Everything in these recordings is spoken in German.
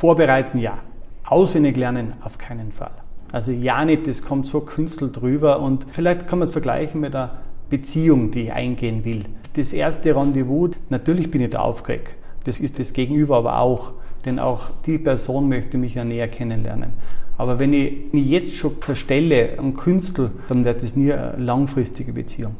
vorbereiten ja, auswendig lernen auf keinen Fall. Also ja nicht, das kommt so künstelt drüber und vielleicht kann man es vergleichen mit einer Beziehung, die ich eingehen will. Das erste Rendezvous, natürlich bin ich da aufgeregt. Das ist das Gegenüber aber auch, denn auch die Person möchte mich ja näher kennenlernen. Aber wenn ich mich jetzt schon verstelle am Künstler, dann wird das nie eine langfristige Beziehung.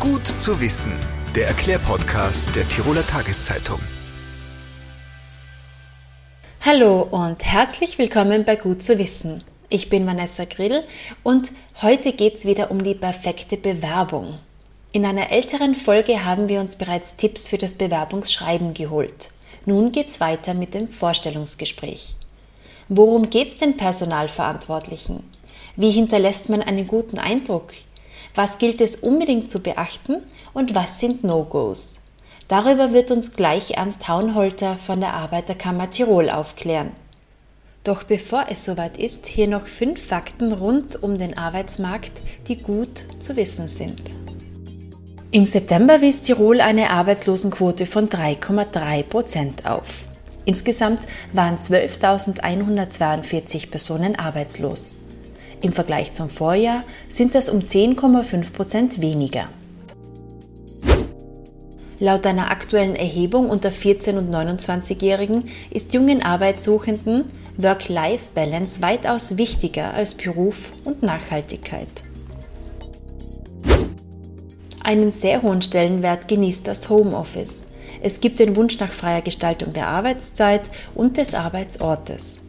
Gut zu wissen, der Erklärpodcast der Tiroler Tageszeitung. Hallo und herzlich willkommen bei Gut zu wissen. Ich bin Vanessa Grill und heute geht es wieder um die perfekte Bewerbung. In einer älteren Folge haben wir uns bereits Tipps für das Bewerbungsschreiben geholt. Nun geht's weiter mit dem Vorstellungsgespräch. Worum geht's den Personalverantwortlichen? Wie hinterlässt man einen guten Eindruck? Was gilt es unbedingt zu beachten und was sind No-Gos? Darüber wird uns gleich Ernst Haunholter von der Arbeiterkammer Tirol aufklären. Doch bevor es soweit ist, hier noch fünf Fakten rund um den Arbeitsmarkt, die gut zu wissen sind. Im September wies Tirol eine Arbeitslosenquote von 3,3 Prozent auf. Insgesamt waren 12.142 Personen arbeitslos. Im Vergleich zum Vorjahr sind das um 10,5 Prozent weniger. Laut einer aktuellen Erhebung unter 14- und 29-Jährigen ist jungen Arbeitssuchenden Work-Life-Balance weitaus wichtiger als Beruf und Nachhaltigkeit. Einen sehr hohen Stellenwert genießt das Homeoffice. Es gibt den Wunsch nach freier Gestaltung der Arbeitszeit und des Arbeitsortes.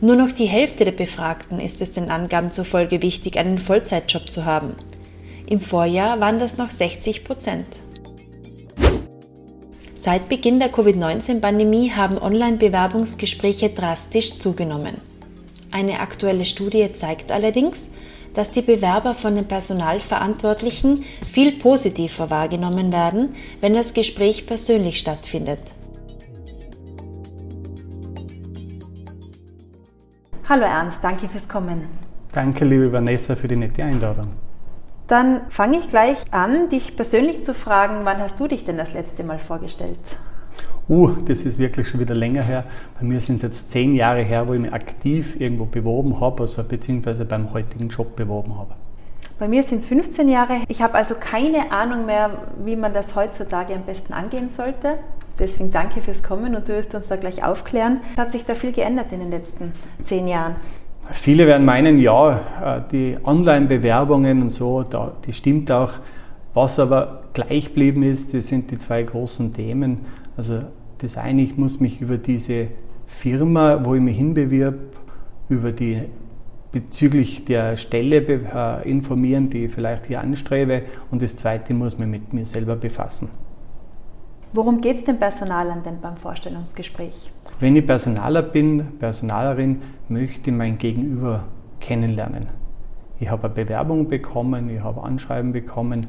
Nur noch die Hälfte der Befragten ist es den Angaben zufolge wichtig, einen Vollzeitjob zu haben. Im Vorjahr waren das noch 60 Prozent. Seit Beginn der Covid-19-Pandemie haben Online-Bewerbungsgespräche drastisch zugenommen. Eine aktuelle Studie zeigt allerdings, dass die Bewerber von den Personalverantwortlichen viel positiver wahrgenommen werden, wenn das Gespräch persönlich stattfindet. Hallo Ernst, danke fürs Kommen. Danke, liebe Vanessa, für die nette Einladung. Dann fange ich gleich an, dich persönlich zu fragen, wann hast du dich denn das letzte Mal vorgestellt? Uh, das ist wirklich schon wieder länger her. Bei mir sind es jetzt zehn Jahre her, wo ich mich aktiv irgendwo beworben habe, also beziehungsweise beim heutigen Job beworben habe. Bei mir sind es 15 Jahre. Ich habe also keine Ahnung mehr, wie man das heutzutage am besten angehen sollte. Deswegen danke fürs Kommen und du wirst uns da gleich aufklären. Hat sich da viel geändert in den letzten zehn Jahren? Viele werden meinen, ja, äh, die Online-Bewerbungen und so, die stimmt auch. Was aber gleich geblieben ist, das sind die zwei großen Themen. Also das eine, ich muss mich über diese Firma, wo ich mich hinbewirb, über die bezüglich der Stelle äh, informieren, die ich vielleicht hier anstrebe. Und das zweite muss mich mit mir selber befassen. Worum geht es den Personalern denn beim Vorstellungsgespräch? Wenn ich Personaler bin, Personalerin, möchte ich mein Gegenüber kennenlernen. Ich habe eine Bewerbung bekommen, ich habe Anschreiben bekommen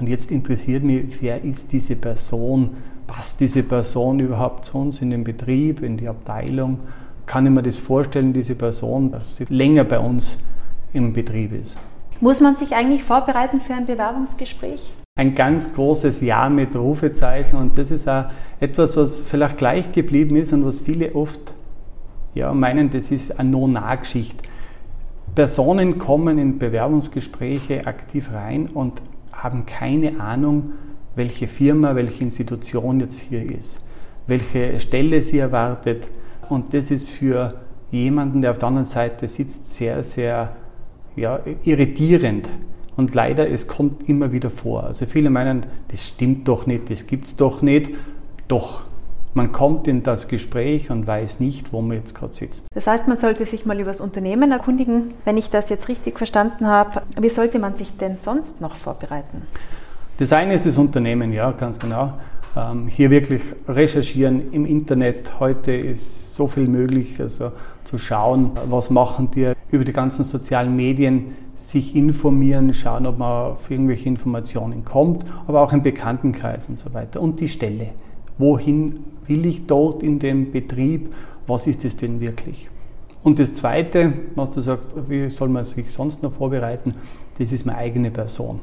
und jetzt interessiert mich, wer ist diese Person? Passt diese Person überhaupt zu uns in den Betrieb, in die Abteilung? Kann ich mir das vorstellen, diese Person, dass sie länger bei uns im Betrieb ist? Muss man sich eigentlich vorbereiten für ein Bewerbungsgespräch? Ein ganz großes Ja mit Rufezeichen und das ist auch etwas, was vielleicht gleich geblieben ist und was viele oft ja, meinen, das ist eine No-Nah-Geschichte. Personen kommen in Bewerbungsgespräche aktiv rein und haben keine Ahnung, welche Firma, welche Institution jetzt hier ist, welche Stelle sie erwartet. Und das ist für jemanden, der auf der anderen Seite sitzt, sehr, sehr ja, irritierend. Und leider, es kommt immer wieder vor. Also viele meinen, das stimmt doch nicht, das gibt es doch nicht. Doch, man kommt in das Gespräch und weiß nicht, wo man jetzt gerade sitzt. Das heißt, man sollte sich mal über das Unternehmen erkundigen. Wenn ich das jetzt richtig verstanden habe, wie sollte man sich denn sonst noch vorbereiten? Das eine ist das Unternehmen, ja, ganz genau. Ähm, hier wirklich recherchieren im Internet. Heute ist so viel möglich, also zu schauen, was machen die über die ganzen sozialen Medien sich informieren, schauen, ob man auf irgendwelche Informationen kommt, aber auch im Bekanntenkreis und so weiter. Und die Stelle. Wohin will ich dort in dem Betrieb? Was ist es denn wirklich? Und das Zweite, was du sagst, wie soll man sich sonst noch vorbereiten, das ist meine eigene Person.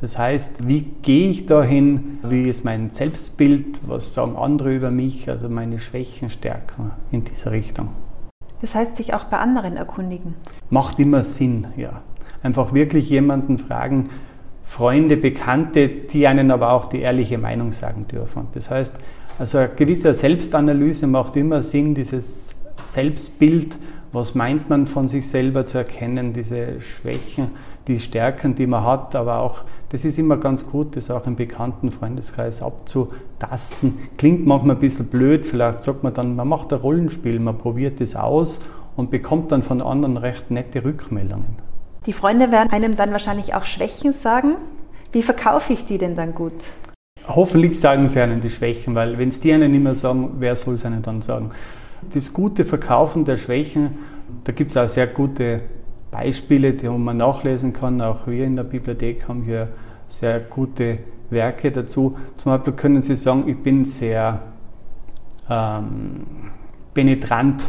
Das heißt, wie gehe ich dahin? Wie ist mein Selbstbild? Was sagen andere über mich? Also meine Schwächen, Stärken in dieser Richtung. Das heißt, sich auch bei anderen erkundigen. Macht immer Sinn, ja. Einfach wirklich jemanden fragen, Freunde, Bekannte, die einen aber auch die ehrliche Meinung sagen dürfen. Das heißt, also eine gewisse Selbstanalyse macht immer Sinn, dieses Selbstbild, was meint man von sich selber zu erkennen, diese Schwächen, die Stärken, die man hat, aber auch, das ist immer ganz gut, das auch im bekannten Freundeskreis abzutasten. Klingt manchmal ein bisschen blöd, vielleicht sagt man dann, man macht ein Rollenspiel, man probiert das aus und bekommt dann von anderen recht nette Rückmeldungen. Die Freunde werden einem dann wahrscheinlich auch Schwächen sagen. Wie verkaufe ich die denn dann gut? Hoffentlich sagen sie einen die Schwächen, weil wenn es die einen nicht mehr sagen, wer soll es einen dann sagen? Das gute Verkaufen der Schwächen, da gibt es auch sehr gute Beispiele, die man nachlesen kann. Auch wir in der Bibliothek haben hier sehr gute Werke dazu. Zum Beispiel können Sie sagen, ich bin sehr ähm, penetrant,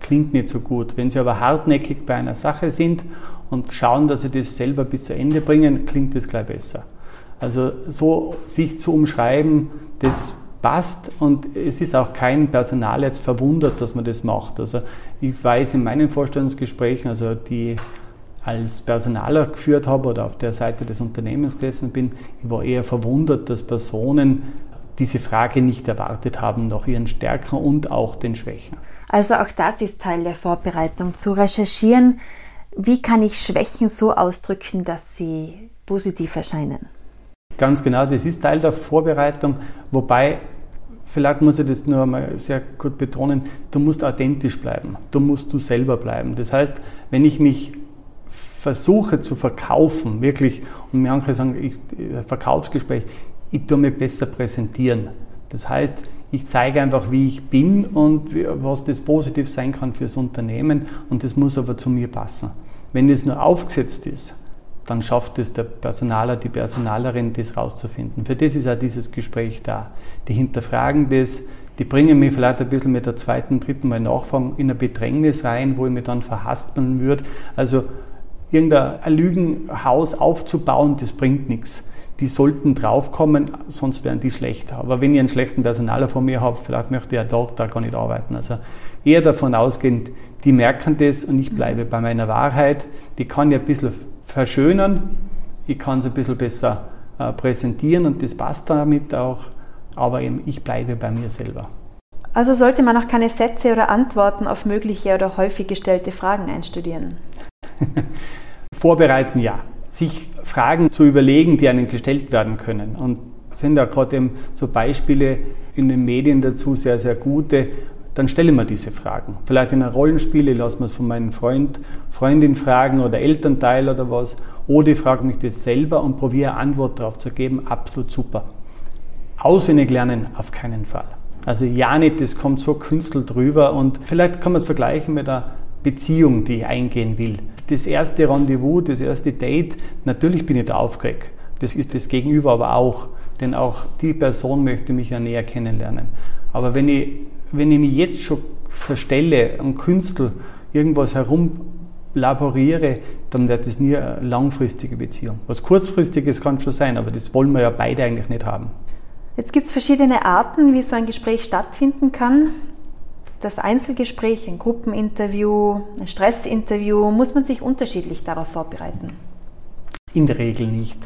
klingt nicht so gut. Wenn Sie aber hartnäckig bei einer Sache sind und schauen, dass sie das selber bis zu Ende bringen, klingt das gleich besser. Also so sich zu umschreiben, das passt und es ist auch kein Personal jetzt verwundert, dass man das macht. Also ich weiß in meinen Vorstellungsgesprächen, also die als Personaler geführt habe oder auf der Seite des Unternehmens gesessen bin, ich war eher verwundert, dass Personen diese Frage nicht erwartet haben nach ihren Stärken und auch den Schwächen. Also auch das ist Teil der Vorbereitung, zu recherchieren, wie kann ich Schwächen so ausdrücken, dass sie positiv erscheinen? Ganz genau, das ist Teil der Vorbereitung, wobei vielleicht muss ich das nur einmal sehr gut betonen, du musst authentisch bleiben, du musst du selber bleiben. Das heißt, wenn ich mich versuche zu verkaufen, wirklich, und manche sagen, ich, Verkaufsgespräch, ich tue mich besser präsentieren. Das heißt, ich zeige einfach, wie ich bin und was das positiv sein kann fürs Unternehmen und das muss aber zu mir passen. Wenn das nur aufgesetzt ist, dann schafft es der Personaler, die Personalerin, das rauszufinden. Für das ist auch dieses Gespräch da. Die hinterfragen das, die bringen mich vielleicht ein bisschen mit der zweiten, dritten Mal Nachfragen in ein Bedrängnis rein, wo ich mich dann verhaspeln würde. Also irgendein Lügenhaus aufzubauen, das bringt nichts. Die sollten draufkommen, sonst wären die schlechter. Aber wenn ich einen schlechten Personaler vor mir habe, vielleicht möchte ich ja dort da gar nicht arbeiten. Also eher davon ausgehend, die merken das und ich bleibe bei meiner Wahrheit. Die kann ich ein bisschen verschönern, ich kann es ein bisschen besser äh, präsentieren und das passt damit auch, aber eben ich bleibe bei mir selber. Also sollte man auch keine Sätze oder Antworten auf mögliche oder häufig gestellte Fragen einstudieren? Vorbereiten ja. Sich Fragen zu überlegen, die einem gestellt werden können. Und sind ja gerade eben so Beispiele in den Medien dazu sehr, sehr gute, dann stelle mir diese Fragen. Vielleicht in einem Rollenspiel, ich lasse mir es von meinem Freund, Freundin fragen oder Elternteil oder was. Oder ich frage mich das selber und probiere eine Antwort darauf zu geben. Absolut super. Auswendig lernen auf keinen Fall. Also ja nicht, das kommt so künstelt drüber und vielleicht kann man es vergleichen mit einer Beziehung, die ich eingehen will. Das erste Rendezvous, das erste Date, natürlich bin ich da aufgeregt. Das ist das Gegenüber aber auch, denn auch die Person möchte mich ja näher kennenlernen. Aber wenn ich wenn ich mich jetzt schon verstelle und Künstler irgendwas herumlaboriere, dann wird das nie eine langfristige Beziehung. Was kurzfristiges kann schon sein, aber das wollen wir ja beide eigentlich nicht haben. Jetzt gibt es verschiedene Arten, wie so ein Gespräch stattfinden kann. Das Einzelgespräch, ein Gruppeninterview, ein Stressinterview, muss man sich unterschiedlich darauf vorbereiten? In der Regel nicht.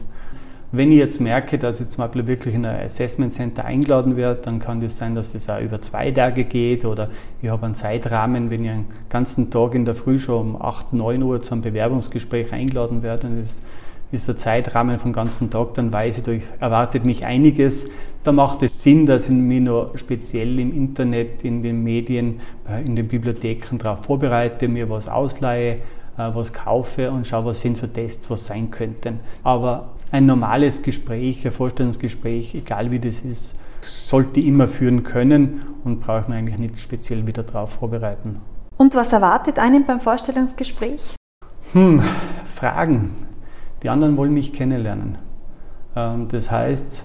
Wenn ich jetzt merke, dass ich zum Beispiel wirklich in ein Assessment Center eingeladen werde, dann kann das sein, dass das auch über zwei Tage geht oder ich habe einen Zeitrahmen, wenn ich einen ganzen Tag in der Früh schon um 8, 9 Uhr zu einem Bewerbungsgespräch eingeladen werde, dann ist, ist der Zeitrahmen vom ganzen Tag, dann weiß ich, da erwartet mich einiges. Da macht es Sinn, dass ich mich noch speziell im Internet, in den Medien, in den Bibliotheken darauf vorbereite, mir was ausleihe, was kaufe und schaue, was sind so Tests, was sein könnten. Aber ein normales Gespräch, ein Vorstellungsgespräch, egal wie das ist, sollte immer führen können und braucht man eigentlich nicht speziell wieder darauf vorbereiten. Und was erwartet einen beim Vorstellungsgespräch? Hm, Fragen. Die anderen wollen mich kennenlernen. Ähm, das heißt,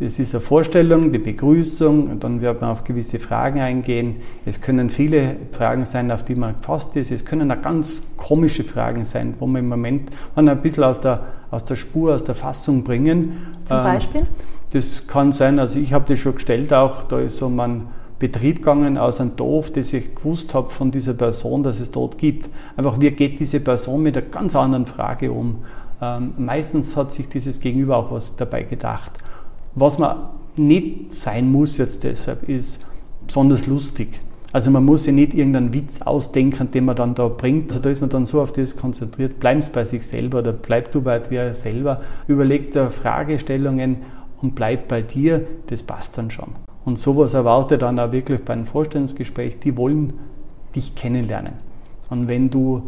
Das ist eine Vorstellung, die Begrüßung, und dann wird man auf gewisse Fragen eingehen. Es können viele Fragen sein, auf die man gefasst ist. Es können auch ganz komische Fragen sein, wo man im Moment man ein bisschen aus der, aus der Spur, aus der Fassung bringen. Zum ähm, Beispiel? Das kann sein, also ich habe das schon gestellt auch, da ist so mein Betrieb gegangen aus einem Dorf, das ich gewusst habe von dieser Person, dass es dort gibt. Einfach, wie geht diese Person mit einer ganz anderen Frage um? Ähm, meistens hat sich dieses Gegenüber auch was dabei gedacht. Was man nicht sein muss jetzt deshalb, ist besonders lustig. Also man muss ja nicht irgendeinen Witz ausdenken, den man dann da bringt. Also da ist man dann so auf das konzentriert, bleib bei sich selber oder bleib du bei dir selber, überleg dir Fragestellungen und bleib bei dir, das passt dann schon. Und sowas erwartet dann auch wirklich bei einem Vorstellungsgespräch, die wollen dich kennenlernen. Und wenn du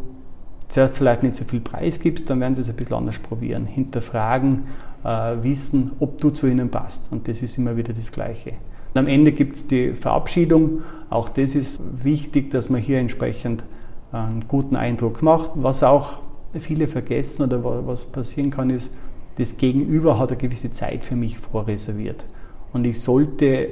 zuerst vielleicht nicht so viel Preis gibst, dann werden sie es ein bisschen anders probieren, hinterfragen, äh, wissen, ob du zu ihnen passt. Und das ist immer wieder das Gleiche. Und am Ende gibt es die Verabschiedung. Auch das ist wichtig, dass man hier entsprechend einen guten Eindruck macht. Was auch viele vergessen oder was passieren kann, ist, das Gegenüber hat eine gewisse Zeit für mich vorreserviert. Und ich sollte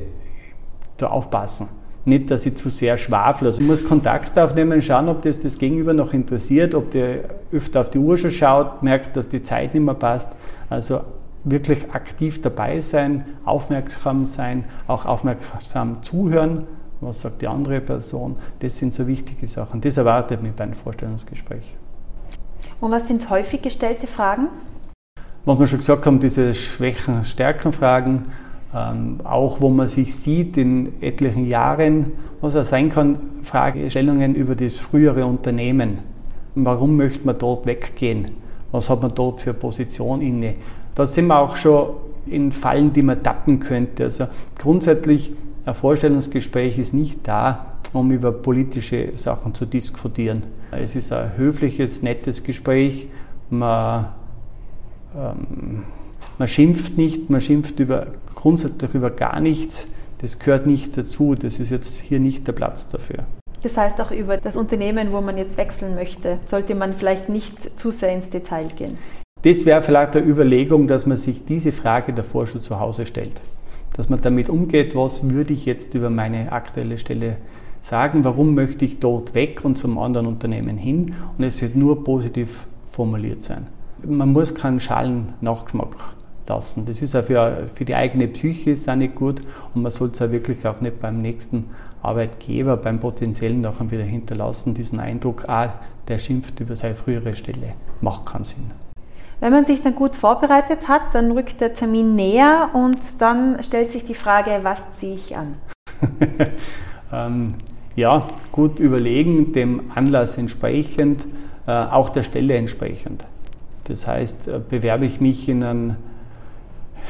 da aufpassen. Nicht, dass ich zu sehr schwafle. Also ich muss Kontakt aufnehmen, schauen, ob das das Gegenüber noch interessiert, ob der öfter auf die Uhr schon schaut, merkt, dass die Zeit nicht mehr passt. Also wirklich aktiv dabei sein, aufmerksam sein, auch aufmerksam zuhören. Was sagt die andere Person? Das sind so wichtige Sachen. Das erwartet mich bei einem Vorstellungsgespräch. Und was sind häufig gestellte Fragen? Was wir schon gesagt haben, diese Schwächen, Stärken-Fragen ähm, auch wo man sich sieht in etlichen Jahren, was auch sein kann, Fragestellungen über das frühere Unternehmen. Warum möchte man dort weggehen? Was hat man dort für Position inne? Da sind wir auch schon in Fallen, die man tappen könnte. Also grundsätzlich, ein Vorstellungsgespräch ist nicht da, um über politische Sachen zu diskutieren. Es ist ein höfliches, nettes Gespräch. Man ähm, man schimpft nicht, man schimpft über, grundsätzlich über gar nichts. Das gehört nicht dazu. Das ist jetzt hier nicht der Platz dafür. Das heißt auch über das Unternehmen, wo man jetzt wechseln möchte, sollte man vielleicht nicht zu sehr ins Detail gehen. Das wäre vielleicht eine Überlegung, dass man sich diese Frage davor schon zu Hause stellt. Dass man damit umgeht, was würde ich jetzt über meine aktuelle Stelle sagen, warum möchte ich dort weg und zum anderen Unternehmen hin und es wird nur positiv formuliert sein. Man muss keinen schalen Nachgeschmack lassen. Das ist auch für, für die eigene Psyche ist auch nicht gut und man sollte es auch wirklich auch nicht beim nächsten Arbeitgeber, beim potenziellen nachher wieder hinterlassen, diesen Eindruck, ah, der schimpft über seine frühere Stelle. Macht keinen Sinn. Wenn man sich dann gut vorbereitet hat, dann rückt der Termin näher und dann stellt sich die Frage, was ziehe ich an? ähm, ja, gut überlegen, dem Anlass entsprechend, äh, auch der Stelle entsprechend. Das heißt, äh, bewerbe ich mich in einen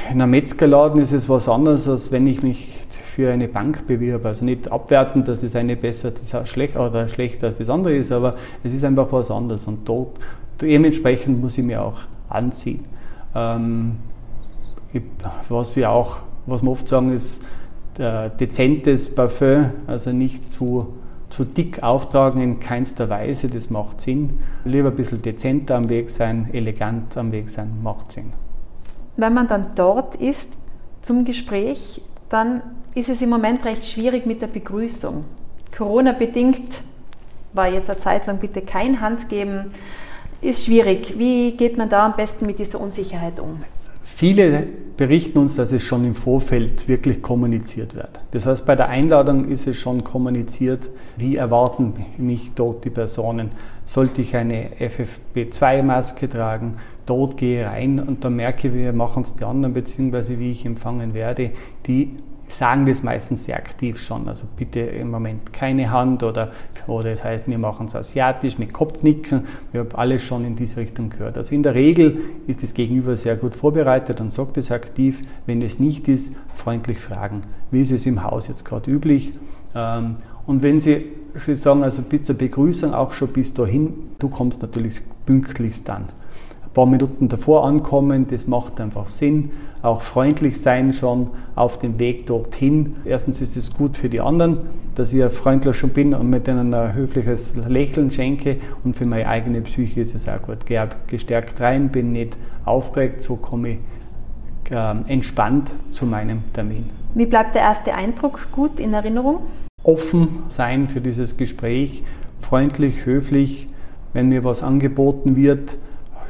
in einem Metzgerladen ist es was anderes, als wenn ich mich für eine Bank bewirbe. Also nicht abwerten, dass das eine besser das schlecht, oder schlechter als das andere ist, aber es ist einfach was anderes. Und dort, dementsprechend muss ich mir auch anziehen. Ähm, was wir auch, was wir oft sagen, ist äh, dezentes Parfum, also nicht zu, zu dick auftragen in keinster Weise, das macht Sinn. Lieber ein bisschen dezenter am Weg sein, elegant am Weg sein, macht Sinn wenn man dann dort ist zum Gespräch, dann ist es im Moment recht schwierig mit der Begrüßung. Corona bedingt war jetzt eine Zeit lang bitte kein Handgeben, ist schwierig. Wie geht man da am besten mit dieser Unsicherheit um? Viele berichten uns, dass es schon im Vorfeld wirklich kommuniziert wird. Das heißt, bei der Einladung ist es schon kommuniziert, wie erwarten mich dort die Personen. Sollte ich eine FFP2-Maske tragen? Dort gehe ich rein und dann merke ich, wie machen es die anderen, beziehungsweise wie ich empfangen werde. Die sagen das meistens sehr aktiv schon. Also bitte im Moment keine Hand oder, oder das heißt, wir machen es asiatisch mit Kopfnicken. Wir haben alles schon in diese Richtung gehört. Also in der Regel ist das Gegenüber sehr gut vorbereitet und sagt es aktiv. Wenn es nicht ist, freundlich fragen. Wie ist es im Haus jetzt gerade üblich? Ähm, und wenn Sie sagen, also bis zur Begrüßung auch schon bis dahin, du kommst natürlich pünktlichst dann paar Minuten davor ankommen, das macht einfach Sinn. Auch freundlich sein schon auf dem Weg dorthin. Erstens ist es gut für die anderen, dass ich freundlich schon bin und mit ihnen ein höfliches Lächeln schenke. Und für meine eigene Psyche ist es auch gut. Gehe gestärkt rein, bin nicht aufgeregt, so komme ich äh, entspannt zu meinem Termin. Wie bleibt der erste Eindruck gut in Erinnerung? Offen sein für dieses Gespräch, freundlich, höflich, wenn mir was angeboten wird,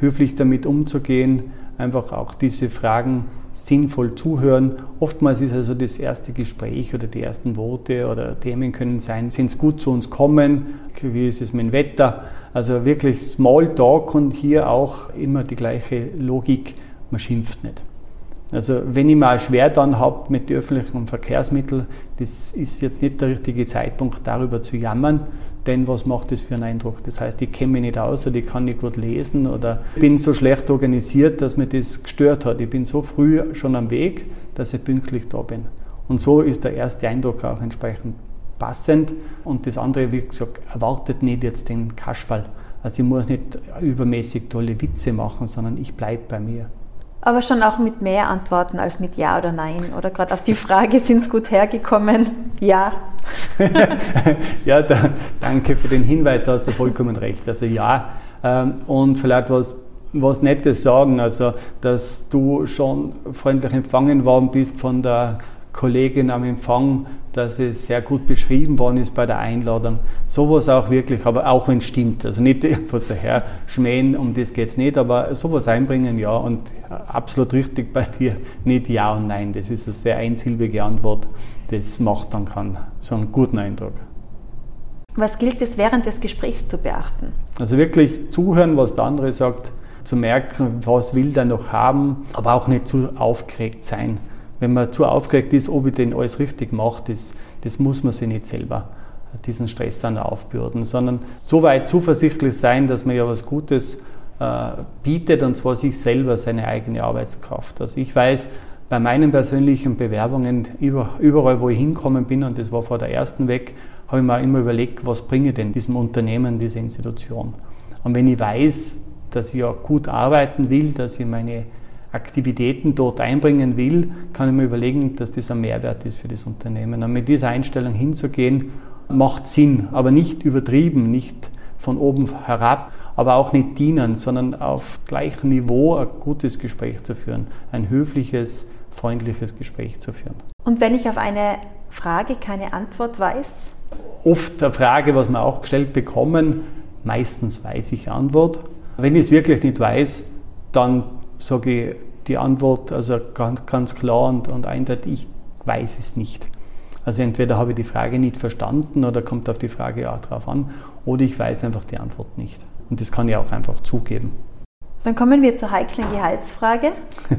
höflich damit umzugehen, einfach auch diese Fragen sinnvoll zuhören. Oftmals ist also das erste Gespräch oder die ersten Worte oder Themen können sein, sind es gut zu uns kommen, wie ist es mit dem Wetter. Also wirklich Smalltalk und hier auch immer die gleiche Logik, man schimpft nicht. Also wenn ich mal schwer dann habe mit den öffentlichen Verkehrsmitteln, das ist jetzt nicht der richtige Zeitpunkt, darüber zu jammern, denn was macht das für einen Eindruck? Das heißt, ich kenne mich nicht aus oder ich kann nicht gut lesen oder bin so schlecht organisiert, dass mir das gestört hat. Ich bin so früh schon am Weg, dass ich pünktlich da bin. Und so ist der erste Eindruck auch entsprechend passend. Und das andere, wie gesagt, erwartet nicht jetzt den Kasperl. Also ich muss nicht übermäßig tolle Witze machen, sondern ich bleibe bei mir. Aber schon auch mit mehr Antworten als mit Ja oder Nein. Oder gerade auf die Frage, sind es gut hergekommen? Ja. ja, da, danke für den Hinweis, da hast du vollkommen recht. Also ja. Ähm, und vielleicht was, was Nettes sagen, also dass du schon freundlich empfangen worden bist von der Kollegin am Empfang, dass es sehr gut beschrieben worden ist bei der Einladung. Sowas auch wirklich, aber auch wenn es stimmt. Also nicht irgendwas daher schmähen, um das geht es nicht, aber sowas einbringen, ja. Und absolut richtig bei dir, nicht Ja und Nein. Das ist eine sehr einsilbige Antwort. Das macht dann kann so einen guten Eindruck. Was gilt es während des Gesprächs zu beachten? Also wirklich zuhören, was der andere sagt, zu merken, was will der noch haben, aber auch nicht zu aufgeregt sein wenn man zu aufgeregt ist, ob ich denn alles richtig mache, das, das muss man sich nicht selber diesen Stress dann aufbürden, sondern so weit zuversichtlich sein, dass man ja was Gutes äh, bietet und zwar sich selber seine eigene Arbeitskraft. Also ich weiß, bei meinen persönlichen Bewerbungen, überall wo ich hinkommen bin, und das war vor der ersten weg, habe ich mir immer überlegt, was bringe ich denn diesem Unternehmen, dieser Institution. Und wenn ich weiß, dass ich ja gut arbeiten will, dass ich meine Aktivitäten dort einbringen will, kann ich mir überlegen, dass das ein Mehrwert ist für das Unternehmen. Und mit dieser Einstellung hinzugehen, macht Sinn, aber nicht übertrieben, nicht von oben herab, aber auch nicht dienen, sondern auf gleichem Niveau ein gutes Gespräch zu führen, ein höfliches, freundliches Gespräch zu führen. Und wenn ich auf eine Frage keine Antwort weiß? Oft eine Frage, was wir auch gestellt bekommen, meistens weiß ich Antwort. Wenn ich es wirklich nicht weiß, dann sage ich die Antwort also ganz, ganz klar und, und eindeutig, ich weiß es nicht. Also entweder habe ich die Frage nicht verstanden oder kommt auf die Frage auch drauf an, oder ich weiß einfach die Antwort nicht. Und das kann ich auch einfach zugeben. Dann kommen wir zur heiklen Gehaltsfrage.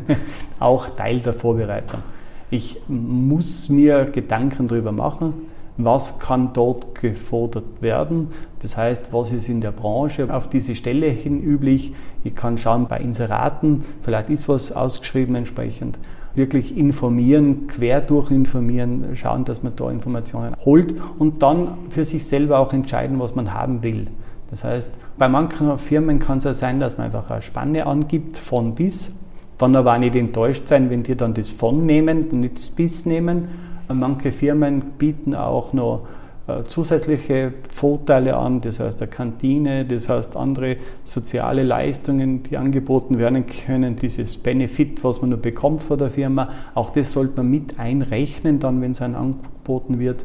auch Teil der Vorbereitung. Ich muss mir Gedanken darüber machen, was kann dort gefordert werden. Das heißt, was ist in der Branche auf diese Stelle hin üblich. Ich kann schauen bei Inseraten, vielleicht ist was ausgeschrieben entsprechend. Wirklich informieren, quer durch informieren, schauen, dass man da Informationen holt und dann für sich selber auch entscheiden, was man haben will. Das heißt, bei manchen Firmen kann es ja sein, dass man einfach eine Spanne angibt, von bis, dann aber auch nicht enttäuscht sein, wenn die dann das von nehmen und nicht das bis nehmen Manche Firmen bieten auch noch äh, zusätzliche Vorteile an, das heißt eine Kantine, das heißt andere soziale Leistungen, die angeboten werden können, dieses Benefit, was man nur bekommt von der Firma, auch das sollte man mit einrechnen, dann wenn es einem angeboten wird.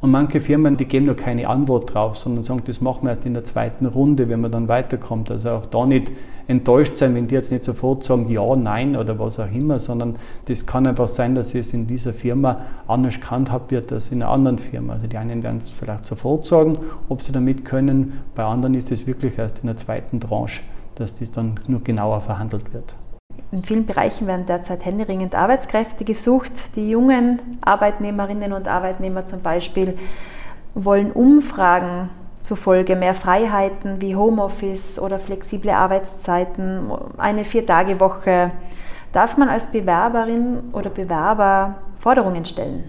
Und manche Firmen, die geben noch keine Antwort drauf, sondern sagen, das machen wir erst in der zweiten Runde, wenn man dann weiterkommt. Also auch da nicht enttäuscht sein, wenn die jetzt nicht sofort sagen ja, nein oder was auch immer, sondern das kann einfach sein, dass es in dieser Firma anders gehandhabt wird als in einer anderen Firma. Also die einen werden es vielleicht sofort sagen, ob sie damit können, bei anderen ist es wirklich erst in der zweiten Tranche, dass das dann nur genauer verhandelt wird. In vielen Bereichen werden derzeit händeringend Arbeitskräfte gesucht. Die jungen Arbeitnehmerinnen und Arbeitnehmer zum Beispiel wollen Umfragen zufolge mehr Freiheiten wie Homeoffice oder flexible Arbeitszeiten, eine Vier-Tage-Woche. Darf man als Bewerberin oder Bewerber Forderungen stellen?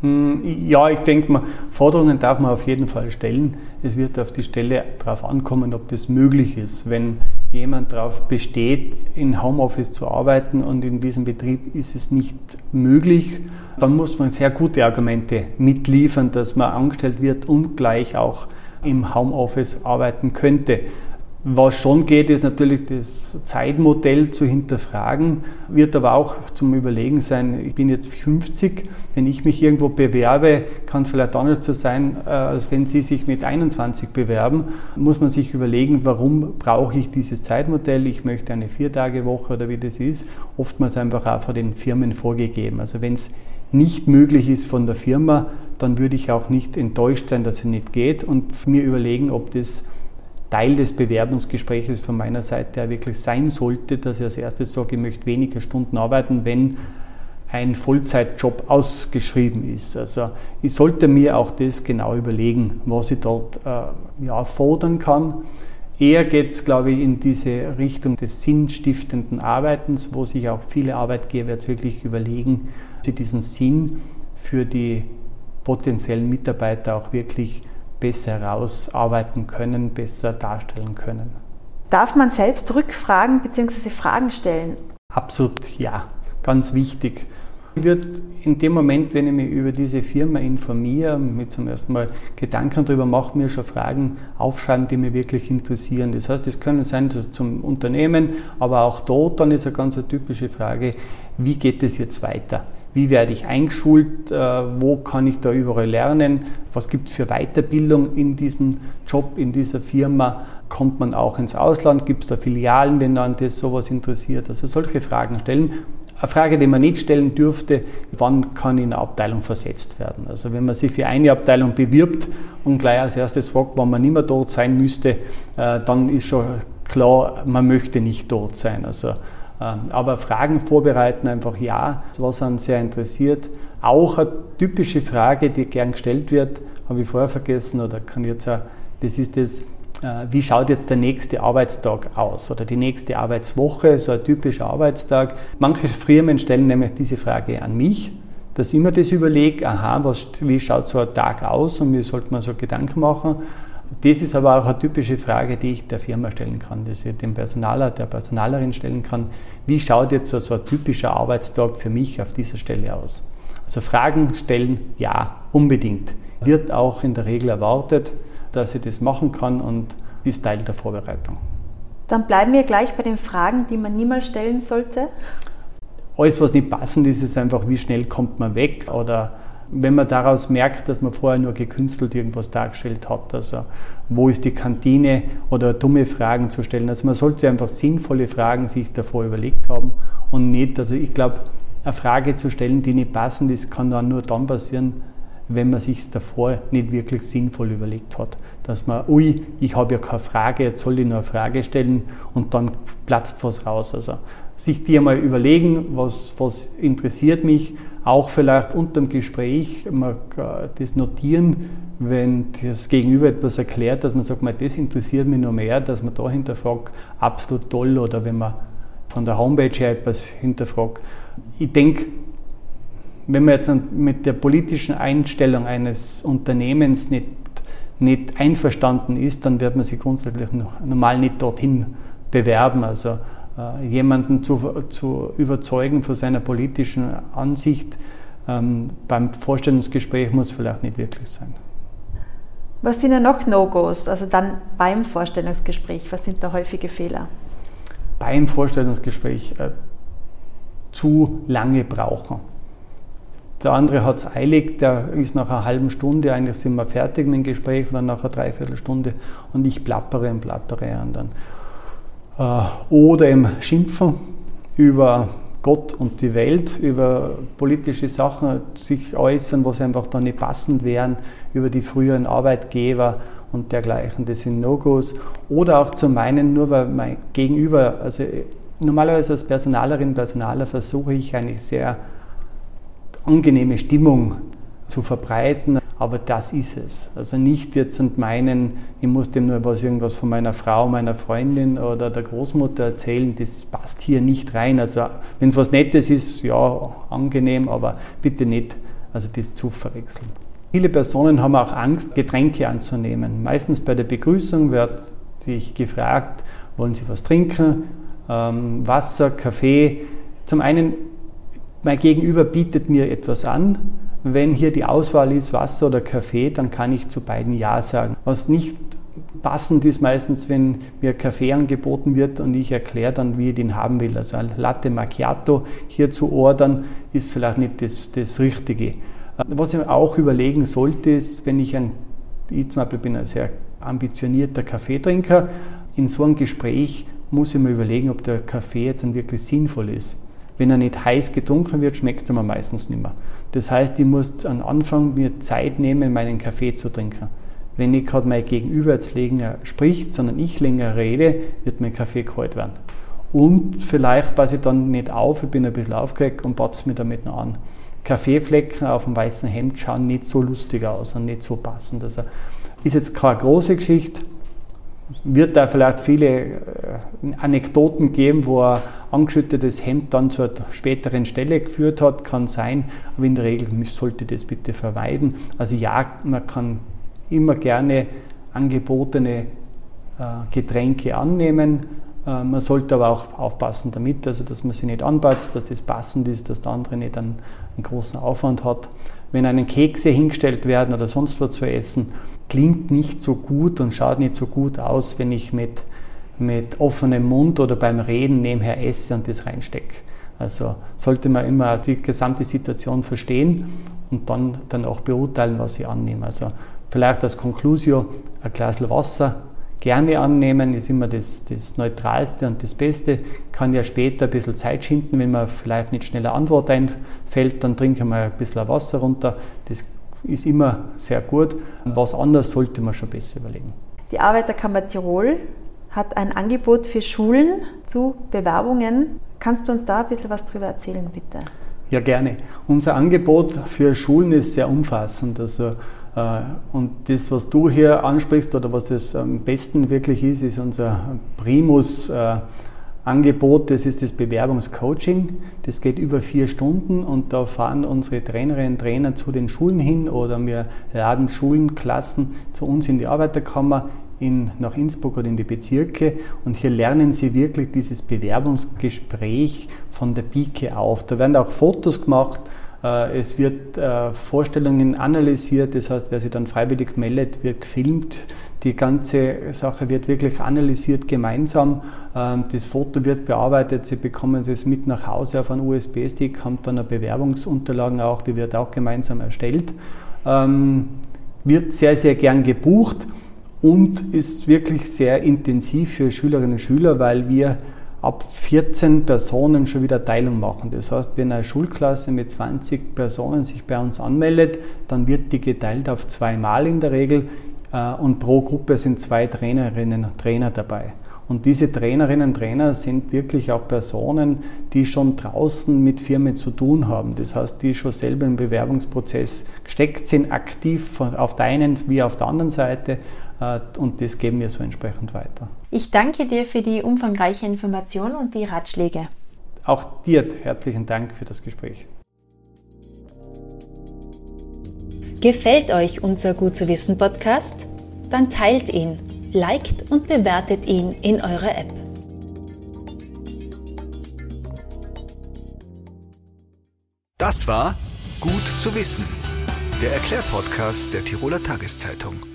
Hm, ja, ich denke mal, Forderungen darf man auf jeden Fall stellen. Es wird auf die Stelle darauf ankommen, ob das möglich ist. Wenn jemand darauf besteht, in Homeoffice zu arbeiten und in diesem Betrieb ist es nicht möglich, dann muss man sehr gute Argumente mitliefern, dass man angestellt wird und gleich auch im Homeoffice arbeiten könnte. Was schon geht, ist natürlich das Zeitmodell zu hinterfragen, wird aber auch zum Überlegen sein, ich bin jetzt 50, wenn ich mich irgendwo bewerbe, kann es vielleicht anders so sein, äh, als wenn Sie sich mit 21 bewerben, muss man sich überlegen, warum brauche ich dieses Zeitmodell, ich möchte eine Viertagewoche oder wie das ist, oftmals einfach auch von den Firmen vorgegeben. Also wenn es nicht möglich ist von der Firma, dann würde ich auch nicht enttäuscht sein, dass es nicht geht und mir überlegen, ob das Teil des Bewerbungsgesprächs von meiner Seite her wirklich sein sollte, dass ich als erstes sage, ich möchte weniger Stunden arbeiten, wenn ein Vollzeitjob ausgeschrieben ist. Also ich sollte mir auch das genau überlegen, was ich dort äh, ja, fordern kann. Eher geht es, glaube ich, in diese Richtung des sinnstiftenden Arbeitens, wo sich auch viele Arbeitgeber jetzt wirklich überlegen, sie diesen Sinn für die potenziellen Mitarbeiter auch wirklich besser herausarbeiten können, besser darstellen können. Darf man selbst Rückfragen bzw. Fragen stellen? Absolut ja, ganz wichtig. Ich würde in dem Moment, wenn ich mich über diese Firma informiere, mir zum ersten Mal Gedanken darüber mache, mir schon Fragen aufschreiben, die mich wirklich interessieren. Das heißt, es können sein zum Unternehmen, aber auch dort dann ist eine ganz typische Frage, wie geht es jetzt weiter? Wie werde ich eingeschult, äh, wo kann ich da überall lernen, was gibt es für Weiterbildung in diesem Job, in dieser Firma, kommt man auch ins Ausland, gibt es da Filialen, wenn man das sowas interessiert, also solche Fragen stellen. Eine Frage, die man nicht stellen dürfte, wann kann in eine Abteilung versetzt werden? Also wenn man sich für eine Abteilung bewirbt und gleich als erstes fragt, wann man nicht mehr dort sein müsste, äh, dann ist schon klar, man möchte nicht dort sein. Also aber Fragen vorbereiten einfach ja, was einen sehr interessiert. Auch eine typische Frage, die gern gestellt wird, habe ich vorher vergessen oder kann jetzt auch, das ist das, äh, wie schaut jetzt der nächste Arbeitstag aus oder die nächste Arbeitswoche, so ein typischer Arbeitstag. Manche Firmen stellen nämlich diese Frage an mich, dass ich mir das überlege, aha, was, wie schaut so ein Tag aus und mir sollte man so Gedanken machen. Das ist aber auch eine typische Frage, die ich der Firma stellen kann, die ich dem Personaler, der Personalerin stellen kann. Wie schaut jetzt so ein typischer Arbeitstag für mich auf dieser Stelle aus? Also Fragen stellen, ja, unbedingt. Wird auch in der Regel erwartet, dass ich das machen kann und ist Teil der Vorbereitung. Dann bleiben wir gleich bei den Fragen, die man niemals stellen sollte. Alles, was nicht passend ist, ist einfach, wie schnell kommt man weg oder wenn man daraus merkt, dass man vorher nur gekünstelt irgendwas dargestellt hat, also wo ist die Kantine oder dumme Fragen zu stellen. Also man sollte einfach sinnvolle Fragen sich davor überlegt haben und nicht, also ich glaube, eine Frage zu stellen, die nicht passend ist, kann dann nur dann passieren, wenn man sich davor nicht wirklich sinnvoll überlegt hat. Dass man, ui, ich habe ja keine Frage, jetzt soll ich nur eine Frage stellen und dann platzt was raus. Also sich die einmal überlegen, was, was interessiert mich, auch vielleicht unter dem Gespräch mal das notieren, wenn das Gegenüber etwas erklärt, dass man sagt, das interessiert mich noch mehr, dass man da hinterfragt, absolut toll, oder wenn man von der Homepage her etwas hinterfragt. Ich denke, wenn man jetzt mit der politischen Einstellung eines Unternehmens nicht, nicht einverstanden ist, dann wird man sich grundsätzlich normal nicht dorthin bewerben. Also äh, jemanden zu, zu überzeugen von seiner politischen Ansicht ähm, beim Vorstellungsgespräch muss vielleicht nicht wirklich sein. Was sind denn noch No-Gos, also dann beim Vorstellungsgespräch? Was sind da häufige Fehler? Beim Vorstellungsgespräch äh, zu lange brauchen. Der andere hat es eilig, der ist nach einer halben Stunde, eigentlich sind wir fertig mit dem Gespräch oder nach einer Dreiviertelstunde und ich plappere und plappere und dann äh, oder im Schimpfen über Gott und die Welt, über politische Sachen sich äußern, was einfach da nicht passend wären, über die früheren Arbeitgeber und dergleichen, das sind No-Gos. Oder auch zu meinen, nur weil mein Gegenüber, also normalerweise als Personalerin, Personaler versuche ich eigentlich sehr angenehme Stimmung zu verbreiten. Aber das ist es. Also nicht jetzt und meinen, ich muss dem nur was irgendwas von meiner Frau, meiner Freundin oder der Großmutter erzählen, das passt hier nicht rein. Also wenn es was Nettes ist, ja, angenehm, aber bitte nicht, also das zu verwechseln. Viele Personen haben auch Angst, Getränke anzunehmen. Meistens bei der Begrüßung wird sich gefragt, wollen Sie was trinken, ähm, Wasser, Kaffee. Zum einen, mein Gegenüber bietet mir etwas an, wenn hier die Auswahl ist Wasser oder Kaffee, dann kann ich zu beiden Ja sagen. Was nicht passend ist meistens, wenn mir Kaffee angeboten wird und ich erkläre dann, wie ich den haben will. Also ein Latte Macchiato hier zu ordern, ist vielleicht nicht das, das Richtige. Äh, was ich auch überlegen sollte, ist, wenn ich ein, ich zum Beispiel bin ein sehr ambitionierter Kaffeetrinker, in so einem Gespräch muss ich mir überlegen, ob der Kaffee jetzt dann wirklich sinnvoll ist. Wenn er nicht heiß getrunken wird, schmeckt er mir meistens nicht mehr. Das heißt, ich muss am Anfang mir Zeit nehmen, meinen Kaffee zu trinken. Wenn nicht gerade mein Gegenüber jetzt länger spricht, sondern ich länger rede, wird mein Kaffee kalt werden. Und vielleicht passe ich dann nicht auf, ich bin ein bisschen aufgeregt und batze mir damit noch an. Kaffeeflecken auf dem weißen Hemd schauen nicht so lustig aus und nicht so passend. Also ist jetzt keine große Geschichte, wird da vielleicht viele äh, Anekdoten geben, wo ein angeschüttetes Hemd dann zur späteren Stelle geführt hat, kann sein, aber in der Regel sollte das bitte vermeiden. Also ja, man kann immer gerne angebotene äh, Getränke annehmen. Äh, man sollte aber auch aufpassen damit, also dass man sie nicht anpasst, dass das passend ist, dass der andere nicht einen, einen großen Aufwand hat. Wenn einen Kekse hingestellt werden oder sonst was zu essen, klingt nicht so gut und schaut nicht so gut aus, wenn ich mit, mit offenem Mund oder beim Reden nebenher esse und das reinstecke. Also sollte man immer die gesamte Situation verstehen und dann, dann auch beurteilen, was ich annehme. Also vielleicht als Conclusio ein Glas Wasser gerne annehmen, ist immer das, das Neutralste und das Beste. Kann ja später ein bisschen Zeit schinden, wenn mir vielleicht nicht schnell eine Antwort einfällt, dann trinke ich mal ein bisschen Wasser runter. Das ist immer sehr gut. Was anderes sollte man schon besser überlegen. Die Arbeiterkammer Tirol hat ein Angebot für Schulen zu Bewerbungen. Kannst du uns da ein bisschen was darüber erzählen, bitte? Ja, gerne. Unser Angebot für Schulen ist sehr umfassend. Also, äh, und das, was du hier ansprichst oder was das am besten wirklich ist, ist unser Primus. Äh, Angebot, das ist das Bewerbungscoaching. Das geht über vier Stunden und da fahren unsere Trainerinnen und Trainer zu den Schulen hin oder wir laden Schulenklassen zu uns in die Arbeiterkammer in, nach Innsbruck oder in die Bezirke und hier lernen sie wirklich dieses Bewerbungsgespräch von der Pike auf. Da werden auch Fotos gemacht, es wird äh, Vorstellungen analysiert, das heißt, wer sich dann freiwillig meldet, wird gefilmt. Die ganze Sache wird wirklich analysiert gemeinsam. Ähm, das Foto wird bearbeitet, Sie bekommen das mit nach Hause auf einen USB-Stick, haben dann eine Bewerbungsunterlagen auch, die wird auch gemeinsam erstellt. Ähm, wird sehr, sehr gern gebucht und ist wirklich sehr intensiv für Schülerinnen und Schüler, weil wir ab 14 Personen schon wieder Teilung machen. Das heißt, wenn eine Schulklasse mit 20 Personen sich bei uns anmeldet, dann wird die geteilt auf zweimal in der Regel äh, und pro Gruppe sind zwei Trainerinnen und Trainer dabei. Und diese Trainerinnen und Trainer sind wirklich auch Personen, die schon draußen mit Firmen zu tun haben. Das heißt, die schon selber im Bewerbungsprozess gesteckt sind, aktiv auf der einen wie auf der anderen Seite und das geben wir so entsprechend weiter. Ich danke dir für die umfangreiche Information und die Ratschläge. Auch dir herzlichen Dank für das Gespräch. Gefällt euch unser Gut zu wissen Podcast? Dann teilt ihn, liked und bewertet ihn in eurer App. Das war Gut zu wissen, der Erklärpodcast der Tiroler Tageszeitung.